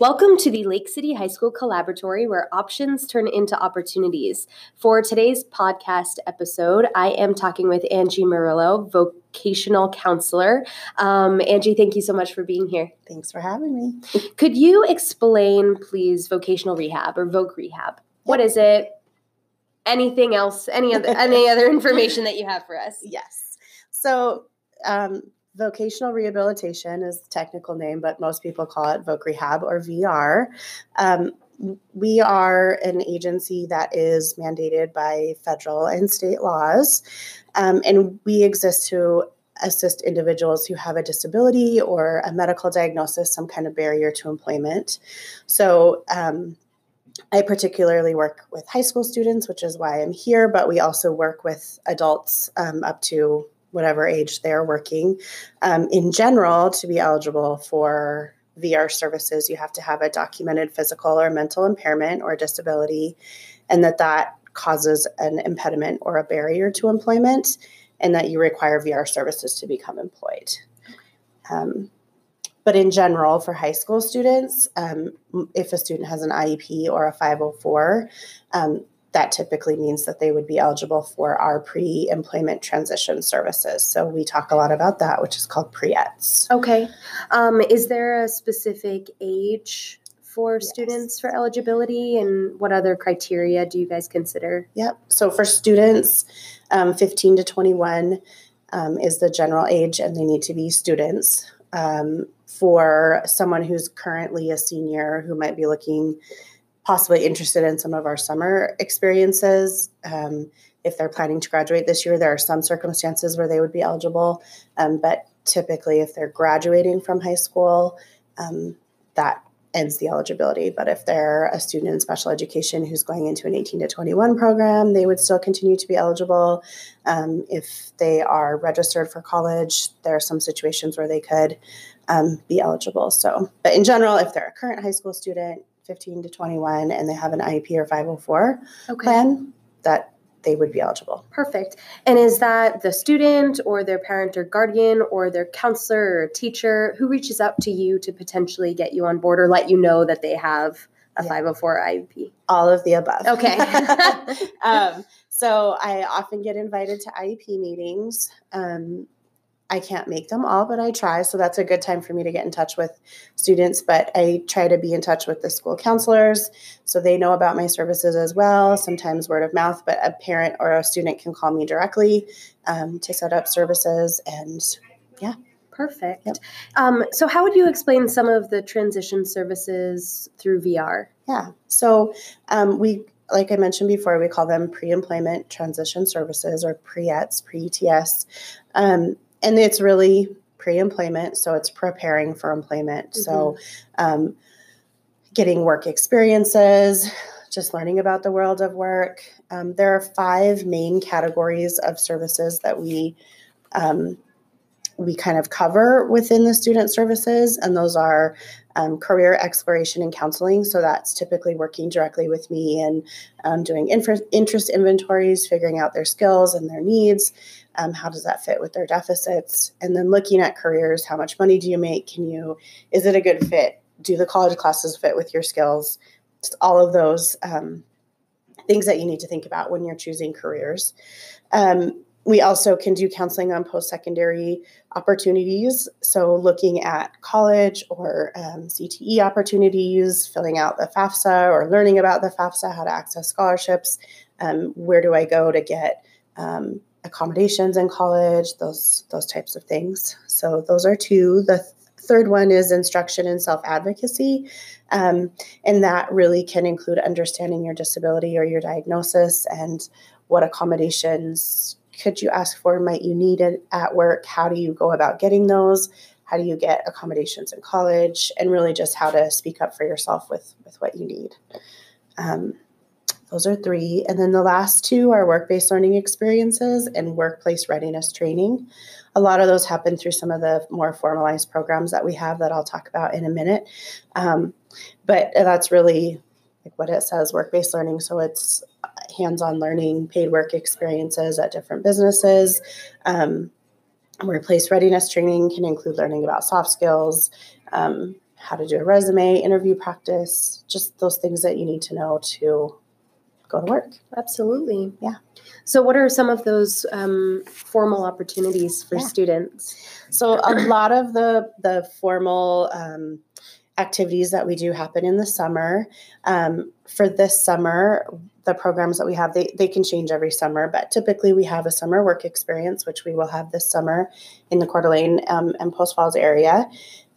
Welcome to the Lake City High School Collaboratory, where options turn into opportunities. For today's podcast episode, I am talking with Angie Murillo, vocational counselor. Um, Angie, thank you so much for being here. Thanks for having me. Could you explain, please, vocational rehab or voc rehab? What is it? Anything else? Any other any other information that you have for us? Yes. So, um, vocational rehabilitation is the technical name, but most people call it voc rehab or VR. Um, we are an agency that is mandated by federal and state laws, um, and we exist to assist individuals who have a disability or a medical diagnosis, some kind of barrier to employment. So, um, I particularly work with high school students, which is why I'm here, but we also work with adults um, up to whatever age they're working. Um, in general, to be eligible for VR services, you have to have a documented physical or mental impairment or disability, and that that causes an impediment or a barrier to employment, and that you require VR services to become employed. Um, but in general, for high school students, um, if a student has an IEP or a 504, um, that typically means that they would be eligible for our pre employment transition services. So we talk a lot about that, which is called pre-ETS. Okay. Um, is there a specific age for Yes. students for eligibility, and what other criteria do you guys consider? Yep. So for students, um, 15 to 21 um, is the general age, and they need to be students. Um, for someone who's currently a senior who might be looking, possibly interested in some of our summer experiences, um, if they're planning to graduate this year, there are some circumstances where they would be eligible. Um, but typically, if they're graduating from high school, um, that ends the eligibility. But if they're a student in special education who's going into an 18 to 21 program, they would still continue to be eligible. Um, if they are registered for college, there are some situations where they could um, be eligible. So, but in general, if they're a current high school student, 15 to 21, and they have an IEP or 504 Okay. plan, that they would be eligible. Perfect. And is that the student or their parent or guardian or their counselor or teacher who reaches out to you to potentially get you on board or let you know that they have a Yeah. 504 IEP? All of the above. Okay. um, so I often get invited to IEP meetings. Um, I can't make them all, but I try. So that's a good time for me to get in touch with students. But I try to be in touch with the school counselors so they know about my services as well. Sometimes word of mouth, but a parent or a student can call me directly um, to set up services. And yeah. Perfect. Yep. Um, so, how would you explain some of the transition services through VR? Yeah. So um, we, like I mentioned before, we call them pre-employment transition services or pre-ETS, pre-ETS, um, and it's really pre-employment. So it's preparing for employment. So um, getting work experiences, just learning about the world of work. Um, there are five main categories of services that we um, we kind of cover within the student services, and those are um, career exploration and counseling. So that's typically working directly with me and um, doing interest inventories, figuring out their skills and their needs. Um, how does that fit with their deficits? And then looking at careers. How much money do you make? Can you? Is it a good fit? Do the college classes fit with your skills? Just all of those um, things that you need to think about when you're choosing careers. Um, we also can do counseling on post secondary opportunities. So, looking at college or um, CTE opportunities, filling out the FAFSA or learning about the FAFSA, how to access scholarships, um, where do I go to get um, accommodations in college, those, those types of things. So, those are two. The th- third one is instruction and self advocacy. Um, and that really can include understanding your disability or your diagnosis and what accommodations could you ask for might you need it at work how do you go about getting those how do you get accommodations in college and really just how to speak up for yourself with with what you need um, those are three. And then the last two are work-based learning experiences and workplace readiness training. A lot of those happen through some of the more formalized programs that we have that i'll talk about in a minute. Um, but that's really like what it says work-based learning. So it's hands-on learning paid work experiences at different businesses. Um, workplace readiness training can include learning about soft skills um, how to do a resume, interview practice, just those things that you need to know to go to work. Absolutely. Yeah. So, what are some of those um, formal opportunities for Yeah. students? So a lot of the the formal um, activities that we do happen in the summer. Um, for this summer, the programs that we have they they can change every summer, but typically we have a summer work experience, which we will have this summer in the Coeur d'Alene um, and Post Falls area,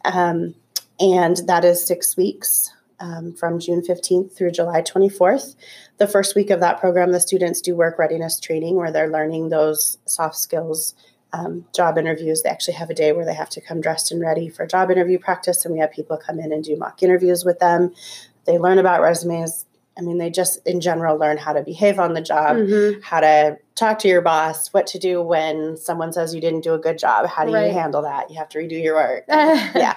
um, and that is six weeks. Um, from June 15th through July 24th. The first week of that program, the students do work readiness training where they're learning those soft skills um, job interviews. They actually have a day where they have to come dressed and ready for job interview practice, and we have people come in and do mock interviews with them. They learn about resumes. I mean, they just in general learn how to behave on the job, Mhm. how to talk to your boss, what to do when someone says you didn't do a good job. How do Right. you handle that? You have to redo your work. yeah.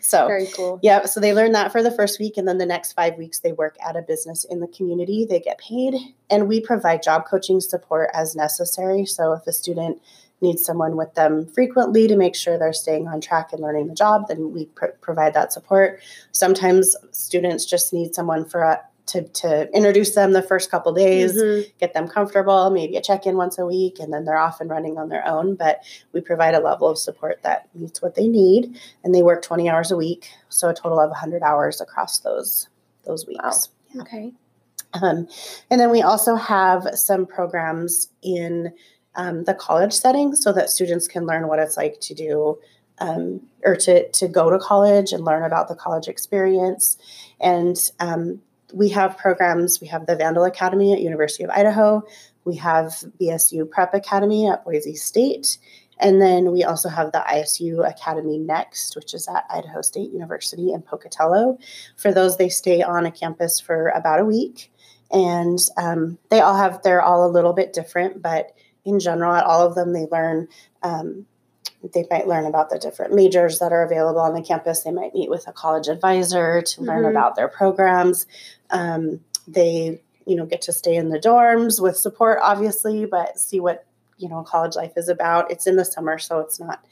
So Very cool. yeah, so they learn that for the first week, and then the next five weeks they work at a business in the community. They get paid, and we provide job coaching support as necessary. So if a student needs someone with them frequently to make sure they're staying on track and learning the job, then we pr- provide that support. Sometimes students just need someone for a, to, to introduce them the first couple days, Mhm. get them comfortable, maybe a check in once a week, and then they're off and running on their own. But we provide a level of support that meets what they need, and they work 20 hours a week, so a total of 100 hours across those those weeks. Okay. Um, and then we also have some programs in um, the college setting so that students can learn what it's like to do um, or to, to go to college and learn about the college experience. And um, we have programs, we have the Vandal Academy at University of Idaho, we have BSU Prep Academy at Boise State, and then we also have the ISU Academy Next, which is at Idaho State University in Pocatello. For those, they stay on a campus for about a week. And um, they all have they're all a little bit different but in general at all of them they learn um, they might learn about the different majors that are available on the campus they might meet with a college advisor to learn Mhm. about their programs um, they you know get to stay in the dorms with support obviously but see what you know college life is about it's in the summer so it's not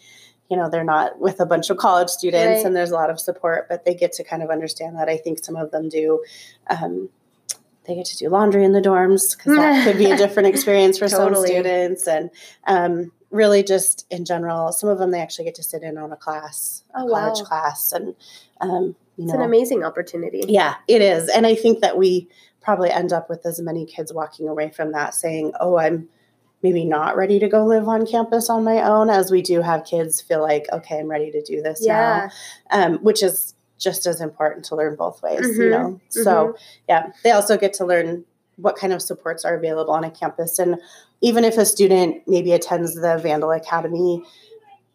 you know they're not with a bunch of college students Right. and there's a lot of support but they get to kind of understand that i think some of them do um, they get to do laundry in the dorms because that could be a different experience for Totally. some students and um, really just in general some of them they actually get to sit in on a class a Oh, college wow. class and um, you It's know an amazing opportunity. yeah it is and i think that we probably end up with as many kids walking away from that saying oh i'm maybe not ready to go live on campus on my own as we do have kids feel like okay i'm ready to do this Yeah. now um, which is just as important to learn both ways you Mhm, know so yeah they also get to learn what kind of supports are available on a campus and even if a student maybe attends the vandal academy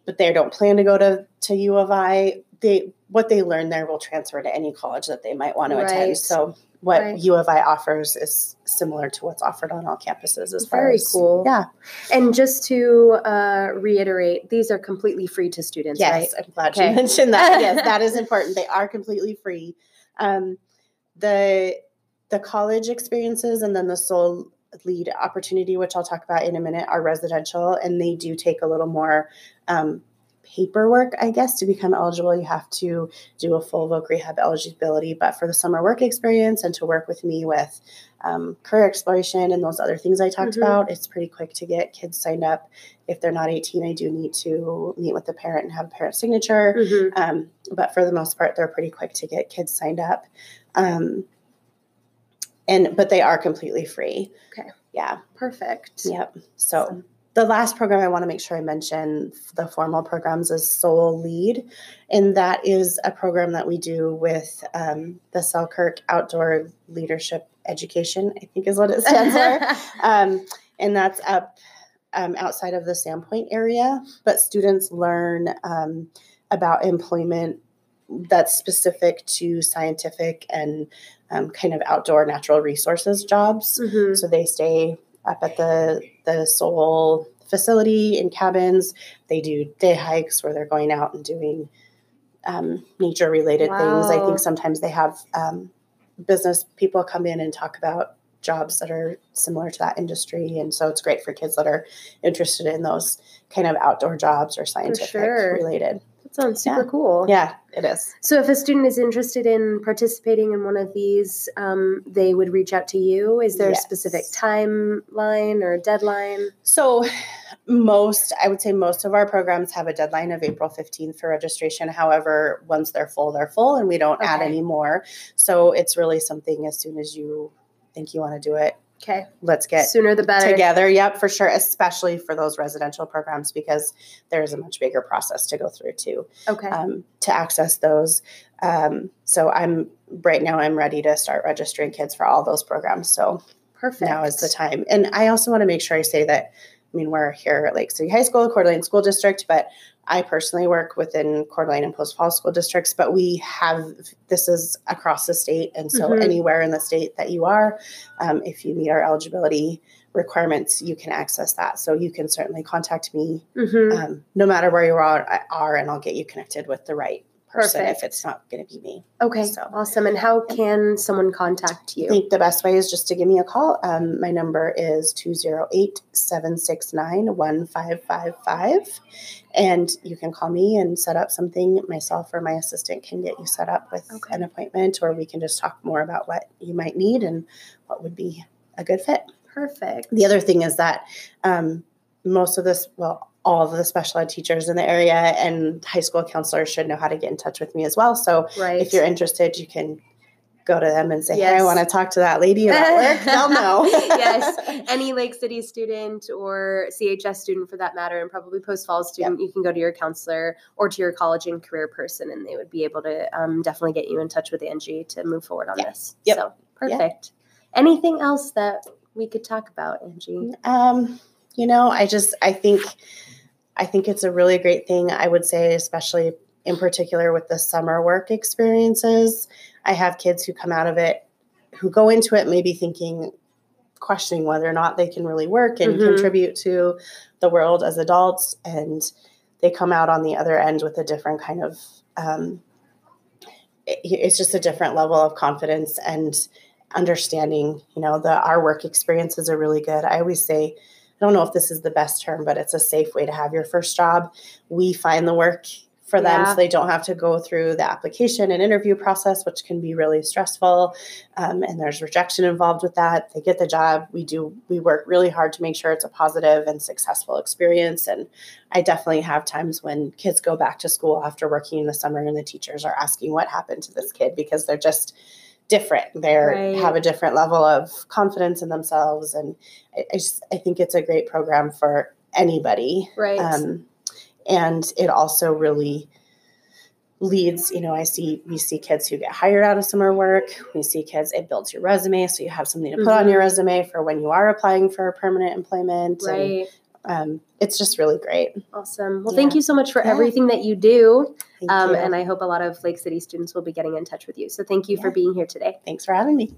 but they don't plan to go to, to u of i they what they learn there will transfer to any college that they might want to Right. attend so what Right. u of i offers is similar to what's offered on all campuses as far Very as cool. yeah And just to uh, reiterate, these are completely free to students, yes right? i'm glad Okay. you mentioned that yes that is important they are completely free um, the the college experiences and then the SOLE lead opportunity which i'll talk about in a minute are residential and they do take a little more um, paperwork i guess to become eligible you have to do a full voc rehab eligibility but for the summer work experience and to work with me with um, career exploration and those other things i talked Mhm. about it's pretty quick to get kids signed up if they're not 18 i do need to meet with the parent and have a parent signature Mhm. um, but for the most part they're pretty quick to get kids signed up um, and but they are completely free Okay. yeah Perfect. yep so the last program i want to make sure i mention the formal programs is SOLE lead and that is a program that we do with um, the selkirk outdoor leadership education i think is what it stands for um, and that's up um, outside of the Sandpoint area. But students learn um, about employment that's specific to scientific and um, kind of outdoor natural resources jobs. Mhm. So they stay up at the the SOLE facility in cabins. They do day hikes where they're going out and doing um, nature related things. I think sometimes they have um, business people come in and talk about jobs that are similar to that industry, and so it's great for kids that are interested in those kind of outdoor jobs or scientific sure. related. That sounds super Yeah. cool. Yeah, it is. So if a student is interested in participating in one of these, um, they would reach out to you. Is there a specific timeline or deadline? So, most, I would say most of our programs have a deadline of April 15th for registration. However, once they're full, they're full and we don't add Okay. any more. So, it's really something as soon as you think you want to do it, Okay. let's get Sooner the better. together. Yep, for sure, especially for those residential programs because there's a much bigger process to go through too Okay. um, to access those. Um, so, I'm right now, I'm ready to start registering kids for all those programs. So, Perfect. now is the time. And I also want to make sure I say that, I mean, we're here at Lake City High School, Coeur d'Alene School District, but I personally work within Coeur d'Alene and Post Falls school districts, but we have, this is across the state. And so Mhm. anywhere in the state that you are, um, if you meet our eligibility requirements, you can access that. So you can certainly contact me hmm um, no matter where you are, are, and I'll get you connected with the right person Perfect. if it's not going to be me. Okay. so- Awesome. And how can someone contact you? I think the best way is just to give me a call. Um, my number is 208 769 1555. And you can call me and set up something. Myself or my assistant can get you set up with Okay. an appointment, or we can just talk more about what you might need and what would be a good fit. Perfect. The other thing is that um, most of this, well, all of the special ed teachers in the area and high school counselors should know how to get in touch with me as well. So Right. if you're interested, you can go to them and say, "Hey, I want to talk to that lady about work." They'll know. yes. Any Lake City student or CHS student for that matter, and probably Post Falls student, you can go to your counselor or to your college and career person, and they would be able to um, definitely get you in touch with Angie to move forward on Yeah. this. Yep. So perfect. Anything else that we could talk about, Angie? Um, you know, I just I think I think it's a really great thing. I would say, especially in particular with the summer work experiences. I have kids who come out of it who go into it maybe thinking questioning whether or not they can really work and Mhm. contribute to the world as adults and they come out on the other end with a different kind of um, it- it's just a different level of confidence and understanding you know the our work experiences are really good i always say don't know if this is the best term but it's a safe way to have your first job. We find the work for them Yeah. so they don't have to go through the application and interview process which can be really stressful. Um, and there's rejection involved with that. They get the job. We do we work really hard to make sure it's a positive and successful experience. And i definitely have times when kids go back to school after working in the summer and the teachers are asking what happened to this kid because they're just different they Right. have a different level of confidence in themselves and I, I just i think it's a great program for anybody Right. um, and it also really leads you know i see we see kids who get hired out of summer work we see kids it builds your resume so you have something to put on Mhm. your resume for when you are applying for permanent employment and right. um, it's just really great Awesome. Well, Yeah. thank you so much for Yeah. everything that you do. Um, you. and I hope a lot of Lake City students will be getting in touch with you. So thank you for being here today. thanks for having me